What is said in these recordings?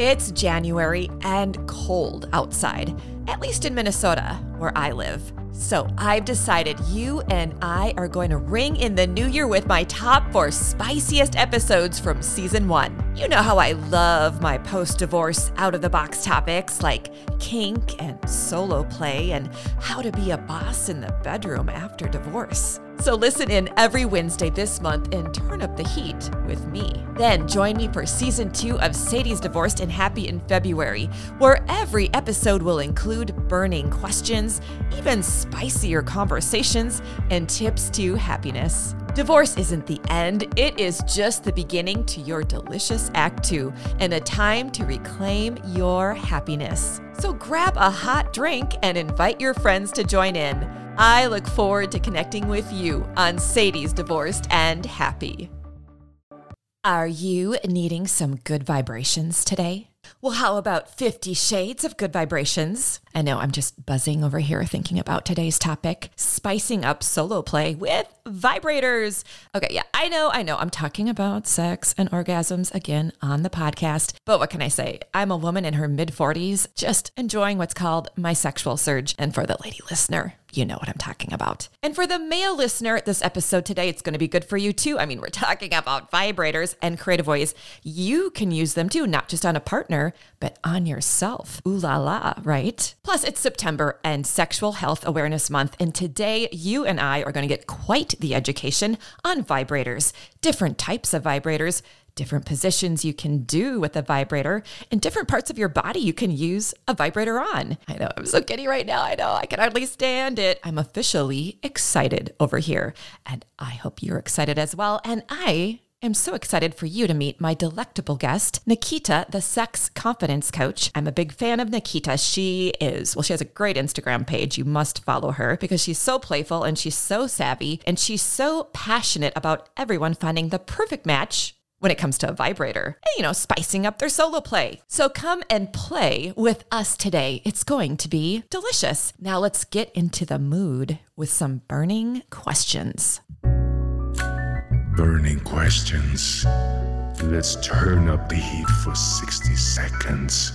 It's January and cold outside, at least in Minnesota, where I live. So I've decided you and I are going to ring in the new year with my top four spiciest episodes from season one. You know how I love my post divorce out of the box topics like kink and solo play and how to be a boss in the bedroom after divorce. So listen in every Wednesday this month and turn up the heat with me. Then join me for season two of Sadie's Divorced and Happy in February, where every episode will include burning questions, even spicier conversations, and tips to happiness. Divorce isn't the end, it is just the beginning to your delicious Act Two and a time to reclaim your happiness. So grab a hot drink and invite your friends to join in. I look forward to connecting with you on Sadie's Divorced and Happy. Are you needing some good vibrations today? Well, how about 50 shades of good vibrations? I know I'm just buzzing over here thinking about today's topic spicing up solo play with vibrators. Okay, yeah, I know, I know. I'm talking about sex and orgasms again on the podcast. But what can I say? I'm a woman in her mid 40s, just enjoying what's called my sexual surge. And for the lady listener, you know what I'm talking about. And for the male listener, this episode today, it's going to be good for you too. I mean, we're talking about vibrators and creative ways you can use them too, not just on a partner, but on yourself. Ooh la la, right? Plus, it's September and Sexual Health Awareness Month. And today, you and I are going to get quite the education on vibrators, different types of vibrators different positions you can do with a vibrator, and different parts of your body you can use a vibrator on. I know, I'm so giddy right now. I know, I can hardly stand it. I'm officially excited over here, and I hope you're excited as well. And I am so excited for you to meet my delectable guest, Nikita, the sex confidence coach. I'm a big fan of Nikita. She is, well, she has a great Instagram page. You must follow her because she's so playful and she's so savvy and she's so passionate about everyone finding the perfect match when it comes to a vibrator and, you know, spicing up their solo play. So come and play with us today. It's going to be delicious. Now let's get into the mood with some burning questions. Burning questions. Let's turn up the heat for 60 seconds.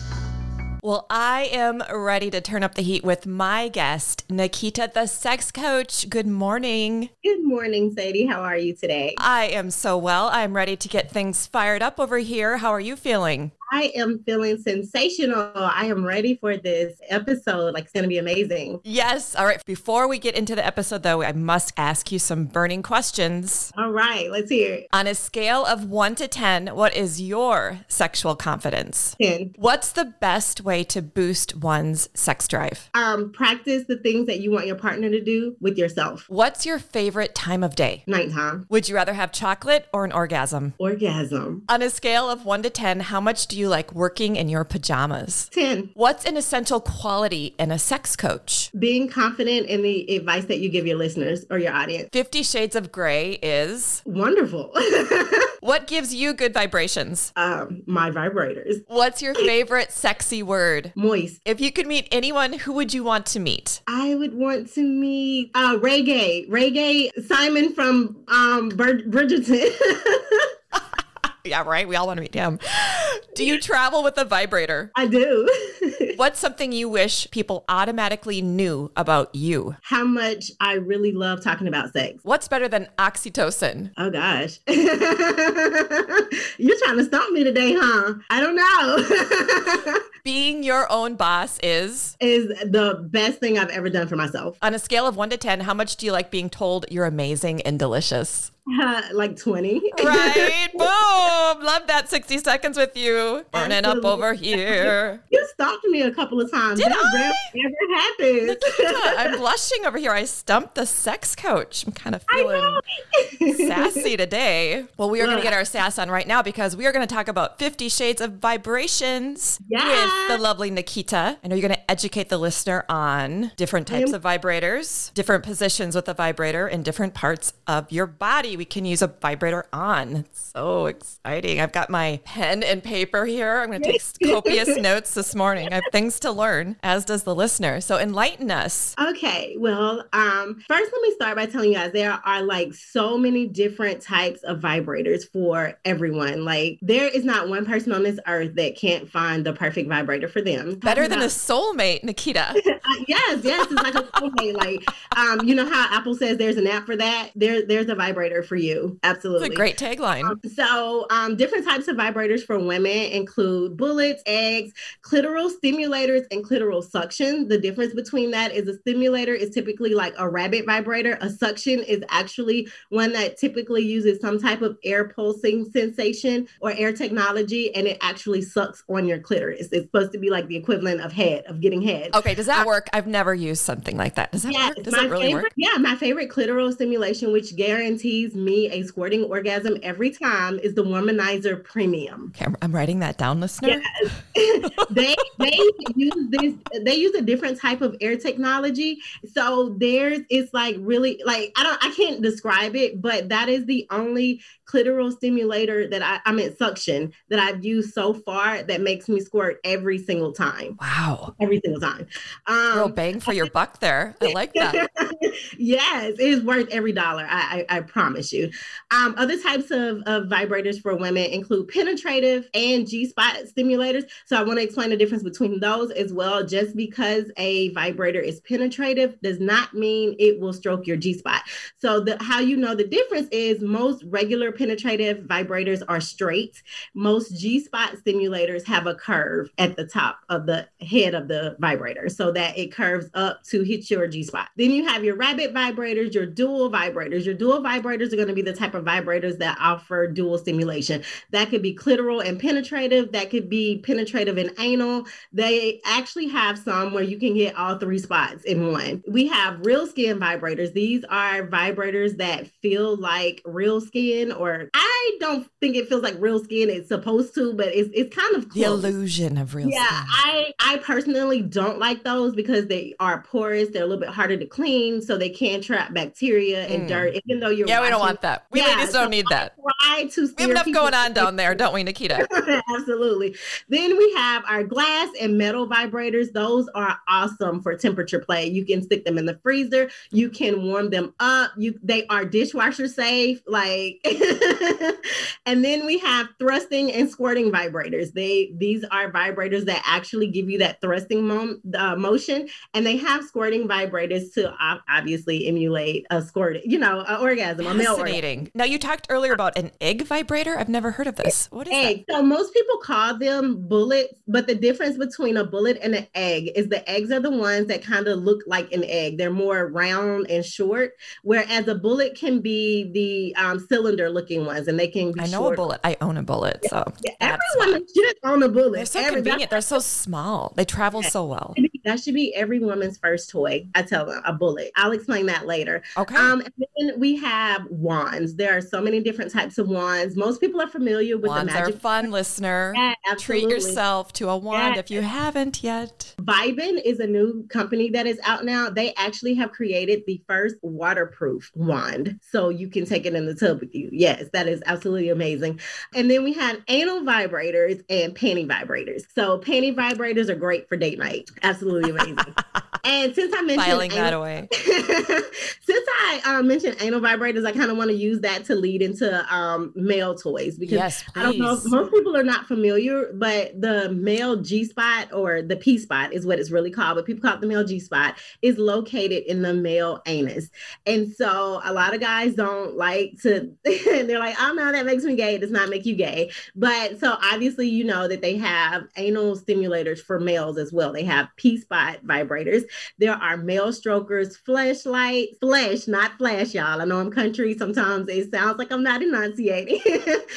Well, I am ready to turn up the heat with my guest, Nikita, the sex coach. Good morning. Good morning, Sadie. How are you today? I am so well. I'm ready to get things fired up over here. How are you feeling? I am feeling sensational. I am ready for this episode. Like, it's going to be amazing. Yes. All right. Before we get into the episode, though, I must ask you some burning questions. All right. Let's hear it. On a scale of one to 10, what is your sexual confidence? 10. What's the best way to boost one's sex drive? Um, practice the things that you want your partner to do with yourself. What's your favorite time of day? Nighttime. Would you rather have chocolate or an orgasm? Orgasm. On a scale of one to 10, how much do you like working in your pajamas? 10. What's an essential quality in a sex coach? Being confident in the advice that you give your listeners or your audience. Fifty Shades of Grey is Wonderful. what gives you good vibrations? um, my vibrators. What's your favorite sexy word? Moist. If you could meet anyone, who would you want to meet? I would want to meet uh, Reggae. Reggae Simon from um, Brid- Bridgerton. Yeah, right. We all want to meet him. Do you travel with a vibrator? I do. What's something you wish people automatically knew about you? How much I really love talking about sex. What's better than oxytocin? Oh gosh. You're trying to stump me today, huh? I don't know. Being your own boss is, is the best thing I've ever done for myself. on a scale of one to 10, how much do you like being told you're amazing and delicious? like 20. Right? Boom! Love that 60 seconds with you. Burning up over here. You stopped me a couple of times. Did that I? rarely ever happens. Nikita, I'm blushing over here. I stumped the sex coach. I'm kind of feeling sassy today. Well, we are going to get our sass on right now because we are going to talk about 50 Shades of Vibrations Yeah. with the lovely Nikita. I know you're going to educate the listener on different types of vibrators, different positions with a vibrator, in different parts of your body body, we can use a vibrator on. It's so exciting. I've got my pen and paper here. I'm going to take copious notes this morning. I have things to learn, as does the listener. So enlighten us. Okay. Well, um, first, let me start by telling you guys there are like so many different types of vibrators for everyone. Like, there is not one person on this earth that can't find the perfect vibrator for them. Better than a soulmate, Nikita. uh, yes, yes. It's like a soulmate. like, um, you know how Apple says there's an app for that? There, there's a vibrator for you. Absolutely. It's a great tagline. Um, so, um, different types of vibrators for women include bullets, eggs, clitoral stimulators, and clitoral suction. The difference between that is a stimulator is typically like a rabbit vibrator. A suction is actually one that typically uses some type of air pulsing sensation or air technology, and it actually sucks on your clitoris. It's supposed to be like the equivalent of head, of getting head. Okay, does that uh, work? I've never used something like that. Does that yeah, work? Does it really favorite, work? Yeah, my favorite clitoral stimulation, which guarantees me a squirting orgasm every time, is the Womanizer Premium. Okay, I'm writing that down, listener. Yes. they they use this. They use a different type of air technology. So theirs is like really like I don't I can't describe it, but that is the only clitoral stimulator that I, I mean suction that I've used so far that makes me squirt every single time. Wow. Every single time. Um, Real bang for your buck there. I like that. yes, it is worth every dollar. I, I, I promise Um, other types of, of vibrators for women include penetrative and G spot stimulators. So I want to explain the difference between those as well. Just because a vibrator is penetrative does not mean it will stroke your G spot. So the how you know the difference is most regular penetrative vibrators are straight. Most G spot stimulators have a curve at the top of the head of the vibrator so that it curves up to hit your G spot. Then you have your rabbit vibrators, your dual vibrators. Your dual vibrators are going to be the type of vibrators that offer dual stimulation. That could be clitoral and penetrative, that could be penetrative and anal. They actually have some where you can get all three spots in one. We have real skin vibrators. These are vibrators that feel like real skin or or I don't think it feels like real skin. It's supposed to, but it's it's kind of close. the illusion of real yeah, skin. I I personally don't like those because they are porous. They're a little bit harder to clean, so they can trap bacteria and mm. dirt. Even though you're yeah, we don't want that. We yeah, ladies don't so need that. To we have enough going on down there, don't we, Nikita? Absolutely. Then we have our glass and metal vibrators. Those are awesome for temperature play. You can stick them in the freezer. You can warm them up. You they are dishwasher safe. Like and then we have thrusting and squirting vibrators. They these are vibrators that actually give you that thrusting mo- uh, motion, and they have squirting vibrators to obviously emulate a squirt, you know, an orgasm. Fascinating. Now you talked earlier about an egg vibrator. I've never heard of this. What is egg? That? So most people call them bullets, but the difference between a bullet and an egg is the eggs are the ones that kind of look like an egg. They're more round and short, whereas a bullet can be the um, cylinder looking ones and they can be I know short. a bullet. I own a bullet. So yeah, everyone should own a bullet. They're so Every, convenient. They're so small. They travel yeah. so well. That should be every woman's first toy. I tell them a bullet. I'll explain that later. Okay. Um, and then we have wands. There are so many different types of wands. Most people are familiar with wands the magic. are fun, listener. Yeah, Treat yourself to a wand yeah. if you haven't yet. Vibin is a new company that is out now. They actually have created the first waterproof wand, so you can take it in the tub with you. Yes, that is absolutely amazing. And then we have anal vibrators and panty vibrators. So panty vibrators are great for date night. Absolutely amazing. and since I mentioned filing anal, that away, since I uh, mentioned anal vibrators, I kind of want to use that to lead into um, male toys because yes, I don't know if most people are not familiar, but the male G spot or the P spot is what it's really called, but people call it the male G spot is located in the male anus. And so a lot of guys don't like to, they're like, oh no, that makes me gay. It does not make you gay. But so obviously, you know that they have anal stimulators for males as well. They have P spot vibrators. There are male strokers, flashlight, flesh, not flash, y'all. I know I'm country. Sometimes it sounds like I'm not enunciating.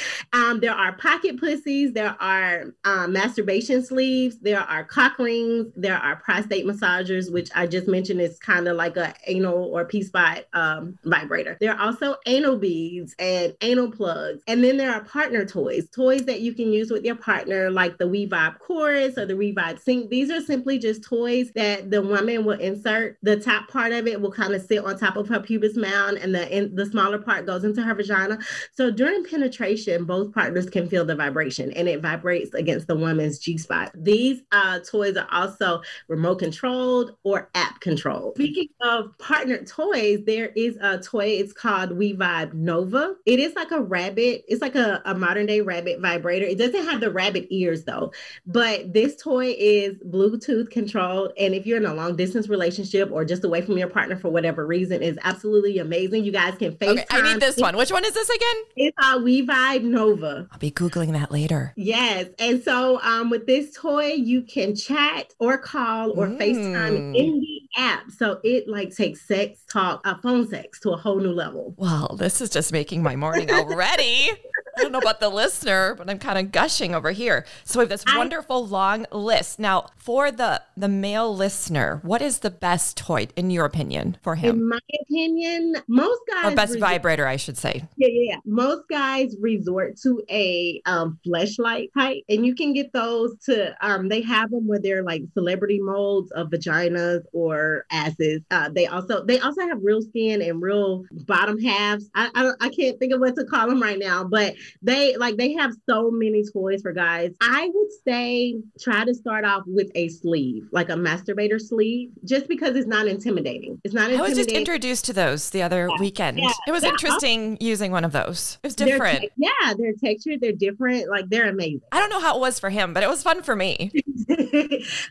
um, there are pocket pussies. There are um, masturbation sleeves. There are cock rings. There are prostate massagers, which I just mentioned is kind of like a anal or P spot um, vibrator. There are also anal beads and anal plugs. And then there are partner toys, toys that you can use with your partner, like the We Vibe Chorus or the We Vibe Sync. These are simply just toys that the woman will insert the top part of it will kind of sit on top of her pubis mound, and the in, the smaller part goes into her vagina. So during penetration, both partners can feel the vibration, and it vibrates against the woman's G spot. These uh, toys are also remote controlled or app controlled. Speaking of partnered toys, there is a toy. It's called We Vibe Nova. It is like a rabbit. It's like a, a modern day rabbit vibrator. It doesn't have the rabbit ears though, but this toy is Bluetooth controlled. And if you're in a long distance relationship or just away from your partner for whatever reason, is absolutely amazing. You guys can FaceTime. Okay, I need this one. Which one is this again? It's called We Vibe Nova. I'll be Googling that later. Yes. And so um, with this toy, you can chat or call or Mm. FaceTime in the app. So it like takes sex talk, uh, phone sex to a whole new level. Well, this is just making my morning already. I don't know about the listener, but I'm kind of gushing over here. So we have this I- wonderful long list. Now, for the the male listener, what is the best toy in your opinion for him? In my opinion, most guys Or best resort- vibrator, I should say. Yeah, yeah, yeah. Most guys resort to a um fleshlight type, and you can get those to um. They have them where they're like celebrity molds of vaginas or asses. Uh, they also they also have real skin and real bottom halves. I I, I can't think of what to call them right now, but they like they have so many toys for guys. I would say try to start off with a sleeve, like a masturbator sleeve, just because it's not intimidating. It's not I was just introduced to those the other weekend. yeah, It was yeah. interesting using one of those. It was They're different. te- yeah, they're textured, they're different, like they're amazing. I don't know how it was for him, but it was fun for me.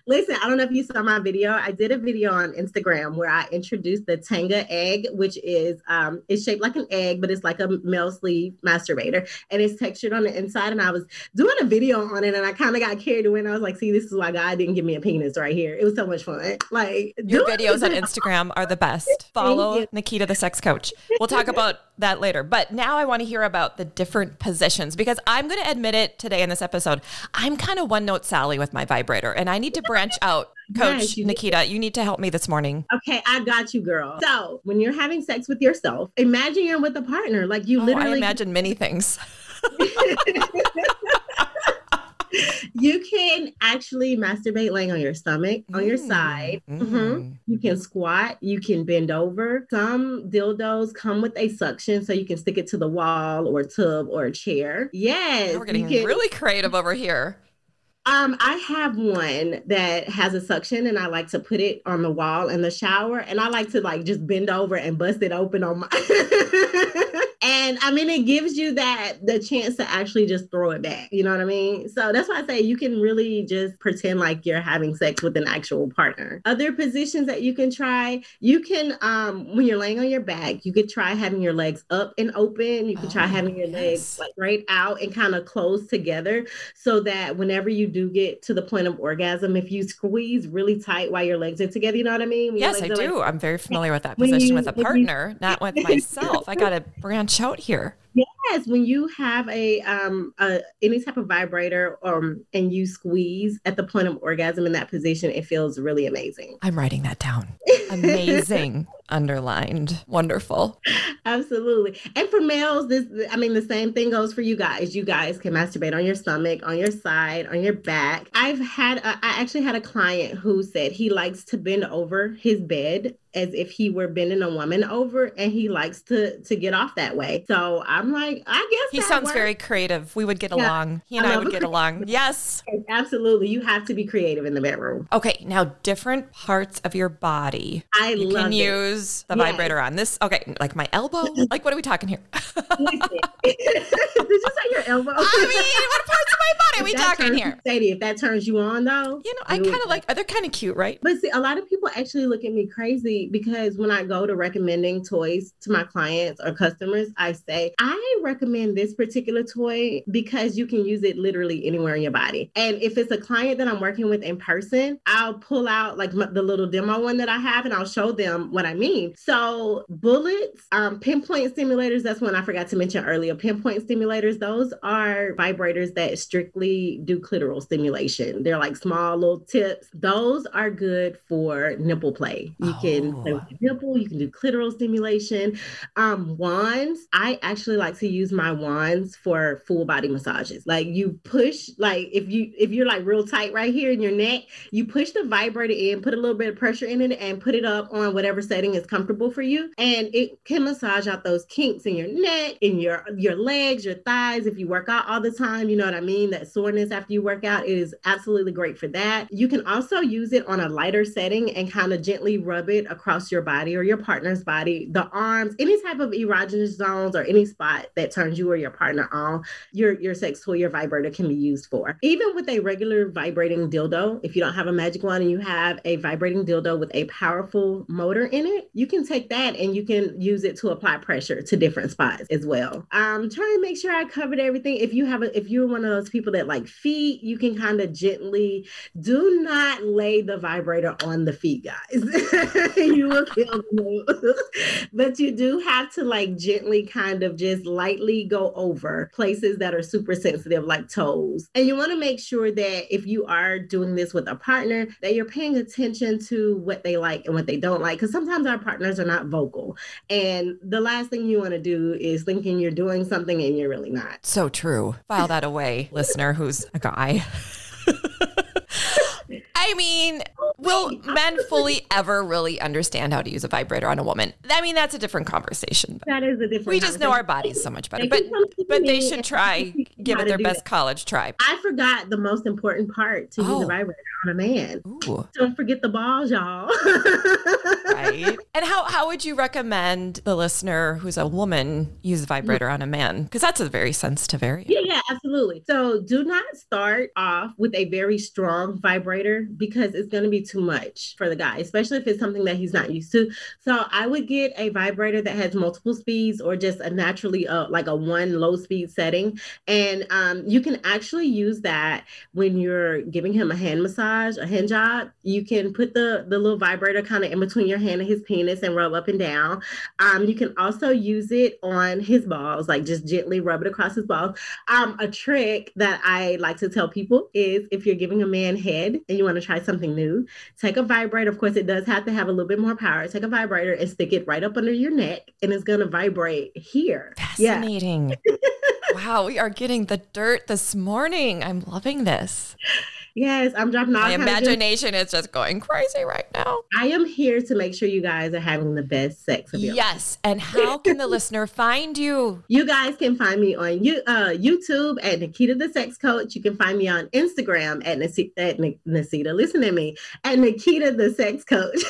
Listen, I don't know if you saw my video. I did a video on Instagram where I introduced the Tenga egg, which is um it's shaped like an egg, but it's like a male sleeve masturbator and it's textured on the inside. And I was doing a video on it and I kind of got carried away and I was like, see, this is why God didn't give me a penis right here. It was so much fun. Like Your videos on Instagram are the best. Follow. Nikita the sex coach. We'll talk about that later. But now I want to hear about the different positions because I'm going to admit it today in this episode. I'm kind of one note Sally with my vibrator and I need to branch out. Coach Yes. Nikita, you need to help me this morning. Okay, I got you, girl. So when you're having sex with yourself, imagine you're with a partner. Like you Oh, I literally imagine many things. you can actually masturbate laying on your stomach, on your side. Mm, Mhm. mm. You can squat, you can bend over. Some dildos come with a suction so you can stick it to the wall or tub or a chair. Yes. We're getting can, really creative over here. Um, I have one that has a suction and I like to put it on the wall in the shower and I like to like just bend over and bust it open on my and I mean it gives you that the chance to actually just throw it back. You know what I mean? So that's why I say you can really just pretend like you're having sex with an actual partner. Other positions that you can try, you can um when you're laying on your back, you could try having your legs up and open. You try Oh, having your yes. legs like right out and kind of close together so that whenever you do get to the point of orgasm, if you squeeze really tight while your legs are together, you know what I mean? When Yes, I are, like, do. I'm very familiar with that position you- with a when you- partner, not with myself. I got to branch out here. Yes, when you have a um a, any type of vibrator um and you squeeze at the point of orgasm in that position, it feels really amazing. I'm writing that down. Amazing. Underlined. Wonderful. Absolutely. And for males, this I mean the same thing goes for you guys. You guys can masturbate on your stomach, on your side, on your back. I've had a, I actually had a client who said he likes to bend over his bed as if he were bending a woman over and he likes to to get off that way. So I'm like, I guess He sounds works. very creative. We would get Yeah. along. He and I I, would get along. Yes. Absolutely. You have to be creative in the bedroom. Okay. Now, different parts of your body. I You love can it. use the Yes. vibrator on this. Okay. Like my elbow. Like, what are we talking here? Did you say your elbow? I mean, what parts of my body are we talking turns- here? Sadie, if that turns you on though. You know, I kind of like, they're kind of cute, right? But see, a lot of people actually look at me crazy because when I go to recommending toys to my clients or customers, I say, I recommend this particular toy because you can use it literally anywhere in your body. And if it's a client that I'm working with in person, I'll pull out like the little demo one that I have and I'll show them what I mean. So, bullets, um, pinpoint stimulators, that's one I forgot to mention earlier. Pinpoint stimulators, those are vibrators that strictly do clitoral stimulation. They're like small little tips. Those are good for nipple play. You can play with Oh. your nipple, you can do clitoral stimulation. Um, wands, I actually like to use my wands for full body massages. Like you push, like if you if if you're like real tight right here in your neck, you push the vibrator in, put a little bit of pressure in it, and put it up on whatever setting is comfortable for you. And it can massage out those kinks in your neck, in your your legs, your thighs. If you work out all the time, you know what I mean? That soreness after you work out is absolutely great for that. You can also use it on a lighter setting and kind of gently rub it across your body or your partner's body, the arms, any type of erogenous zones or any spot that turns you or your partner on. Your your sex toy, your vibrator can be used for. Even with a regular vibrating dildo, if you don't have a magic wand and you have a vibrating dildo with a powerful motor in it, you can take that and you can use it to apply pressure to different spots as well. Um, I'm trying to make sure I covered everything. If you have a, if you're one of those people that like feet, you can kind of gently do not lay the vibrator on the feet, guys. you will kill them. but you do have to like gently kind of just lightly go over places that are super sensitive, like toes. And you want to make sure that if you are doing this with a partner, that you're paying attention to what they like and what they don't like. Because sometimes our partners are not vocal. And the last thing you want to do is thinking you're doing something and you're really not. So true. File that away, listener who's a guy. I mean, will men fully ever really understand how to use a vibrator on a woman? I mean, that's a different conversation. That is a different. We just know our bodies so much better. But but they should try, give it their best that. college try. I forgot the most important part to oh. use a oh. vibrator on a man. Ooh. Don't forget the balls, y'all. right. And how how would you recommend the listener who's a woman use a mm-hmm. vibrator on a man? Because that's a very sensitive area. Yeah, yeah, absolutely. So do not start off with a very strong vibrator because it's going to be too much for the guy, especially if it's something that he's not used to. So I would get a vibrator that has multiple speeds or just a naturally uh, like a one low speed setting. And um, you can actually use that when you're giving him a hand massage, a hand job. You can put the, the little vibrator kind of in between your hand and his penis and rub up and down. Um, you can also use it on his balls, like just gently rub it across his balls. Um, a trick that I like to tell people is if you're giving a man head and you want to try something new, take a vibrator. Of course, it does have to have a little bit more power. Take a vibrator and stick it right up under your neck, and it's going to vibrate here. Fascinating. Yeah. wow, we are getting the dirt this morning. I'm loving this. Yes, I'm dropping off. My imagination is just going crazy right now. I am here to make sure you guys are having the best sex of your Yes. Life. And how can the listener find you? You guys can find me on you, uh, YouTube at Nikita the Sex Coach. You can find me on Instagram at, Nasita, at Nasita, listen to me, at Nikita the Sex Coach.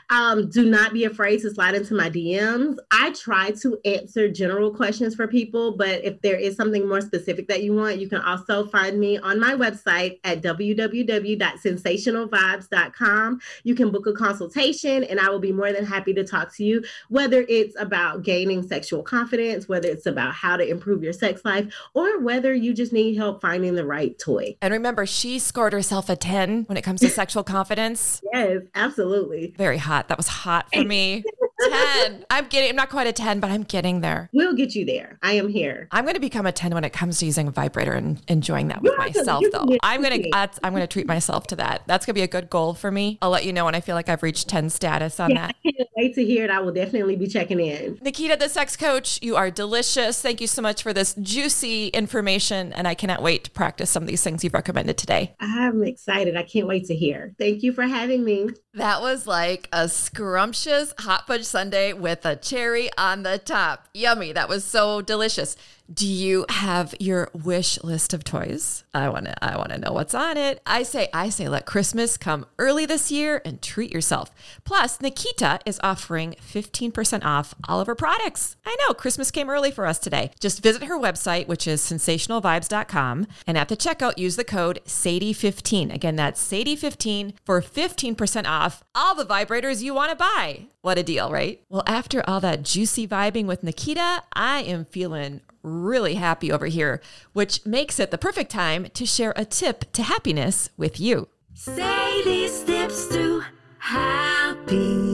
um, do not be afraid to slide into my DMs. I try to answer general questions for people, but if there is something more specific that you want, you can also find me on my website website at www.sensationalvibes.com. You can book a consultation, and I will be more than happy to talk to you, whether it's about gaining sexual confidence, whether it's about how to improve your sex life, or whether you just need help finding the right toy. And remember, she scored herself a 10 when it comes to sexual confidence. Yes, absolutely. Very hot. That was hot for me. 10. I'm getting, I'm not quite a 10, but I'm getting there. We'll get you there. I am here. I'm going to become a 10 when it comes to using a vibrator and enjoying that with myself, though. I'm going to, I'm going to treat myself to that. That's going to be a good goal for me. I'll let you know when I feel like I've reached 10 status on yeah, that. I can't wait to hear it. I will definitely be checking in. Nikita, the sex coach, you are delicious. Thank you so much for this juicy information. And I cannot wait to practice some of these things you've recommended today. I'm excited. I can't wait to hear. Thank you for having me. That was like a scrumptious hot fudge sundae with a cherry on the top. Yummy. That was so delicious. Do you have your wish list of toys? I want to I want to know what's on it. I say I say let Christmas come early this year and treat yourself. Plus, Nikita is offering 15% off all of her products. I know Christmas came early for us today. Just visit her website which is sensationalvibes.com and at the checkout use the code SADIE15. Again, that's SADIE15 for 15% off all the vibrators you want to buy. What a deal, right? Well, after all that juicy vibing with Nikita, I am feeling really happy over here, which makes it the perfect time to share a tip to happiness with you. Sadie's steps to happiness.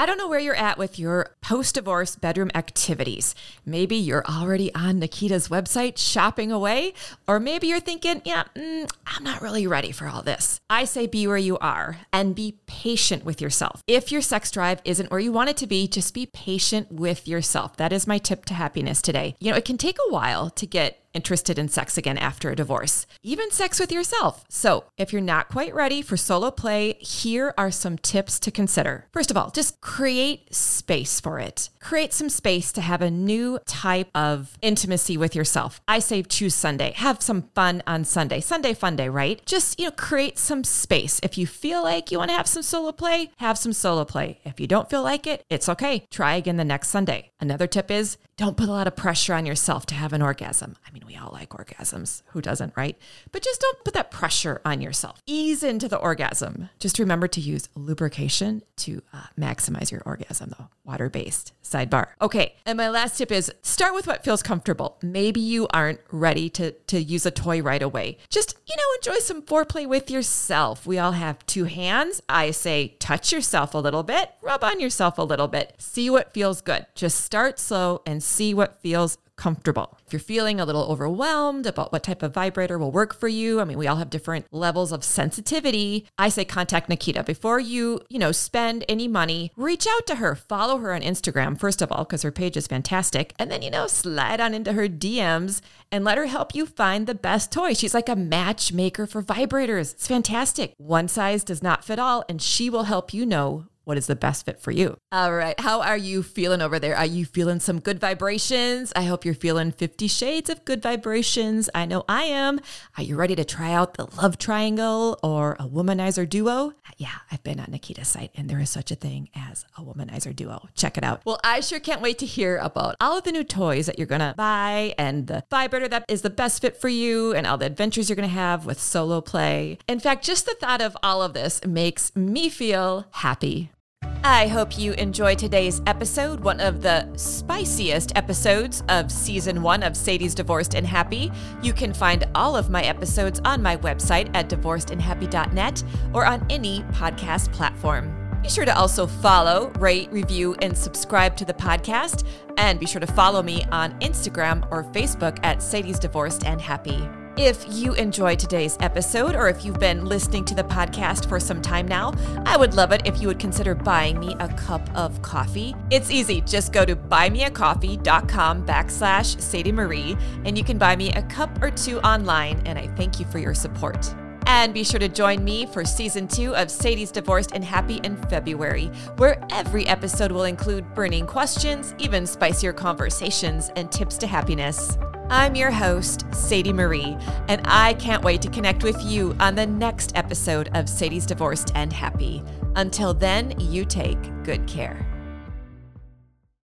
I don't know where you're at with your post divorce bedroom activities. Maybe you're already on Nikita's website shopping away, or maybe you're thinking, yeah, mm, I'm not really ready for all this. I say be where you are and be patient with yourself. If your sex drive isn't where you want it to be, just be patient with yourself. That is my tip to happiness today. You know, it can take a while to get interested in sex again after a divorce, even sex with yourself. So, if you're not quite ready for solo play, here are some tips to consider. First of all, just create space for it. Create some space to have a new type of intimacy with yourself. I say choose Sunday. Have some fun on Sunday. Sunday fun day, right? Just, you know, create some space. If you feel like you want to have some solo play, have some solo play. If you don't feel like it, it's okay. Try again the next Sunday. Another tip is don't put a lot of pressure on yourself to have an orgasm. I mean, we all like orgasms. Who doesn't, right? But just don't put that pressure on yourself. Ease into the orgasm. Just remember to use lubrication to uh, maximize your orgasm, though. Water based. Sidebar. Okay. And my last tip is start with what feels comfortable. Maybe you aren't ready to, to use a toy right away. Just, you know, enjoy some foreplay with yourself. We all have two hands. I say touch yourself a little bit, rub on yourself a little bit, see what feels good. Just start slow and see what feels comfortable. If you're feeling a little overwhelmed about what type of vibrator will work for you, I mean, we all have different levels of sensitivity. I say contact Nikita before you, you know, spend any money. Reach out to her, follow her on Instagram first of all because her page is fantastic, and then you know, slide on into her DMs and let her help you find the best toy. She's like a matchmaker for vibrators. It's fantastic. One size does not fit all, and she will help you know what is the best fit for you. All right. How are you feeling over there? Are you feeling some good vibrations? I hope you're feeling 50 shades of good vibrations. I know I am. Are you ready to try out the love triangle or a womanizer duo? Yeah, I've been on Nikita's site and there is such a thing as a womanizer duo. Check it out. Well, I sure can't wait to hear about all of the new toys that you're going to buy and the vibrator that is the best fit for you and all the adventures you're going to have with solo play. In fact, just the thought of all of this makes me feel happy. I hope you enjoyed today's episode, one of the spiciest episodes of season one of Sadie's Divorced and Happy. You can find all of my episodes on my website at divorcedandhappy.net or on any podcast platform. Be sure to also follow, rate, review, and subscribe to the podcast. And be sure to follow me on Instagram or Facebook at Sadie's Divorced and Happy. If you enjoyed today's episode, or if you've been listening to the podcast for some time now, I would love it if you would consider buying me a cup of coffee. It's easy. Just go to buymeacoffee.com backslash Sadie Marie, and you can buy me a cup or two online, and I thank you for your support. And be sure to join me for season two of Sadie's Divorced and Happy in February, where every episode will include burning questions, even spicier conversations, and tips to happiness. I'm your host, Sadie Marie, and I can't wait to connect with you on the next episode of Sadie's Divorced and Happy. Until then, you take good care.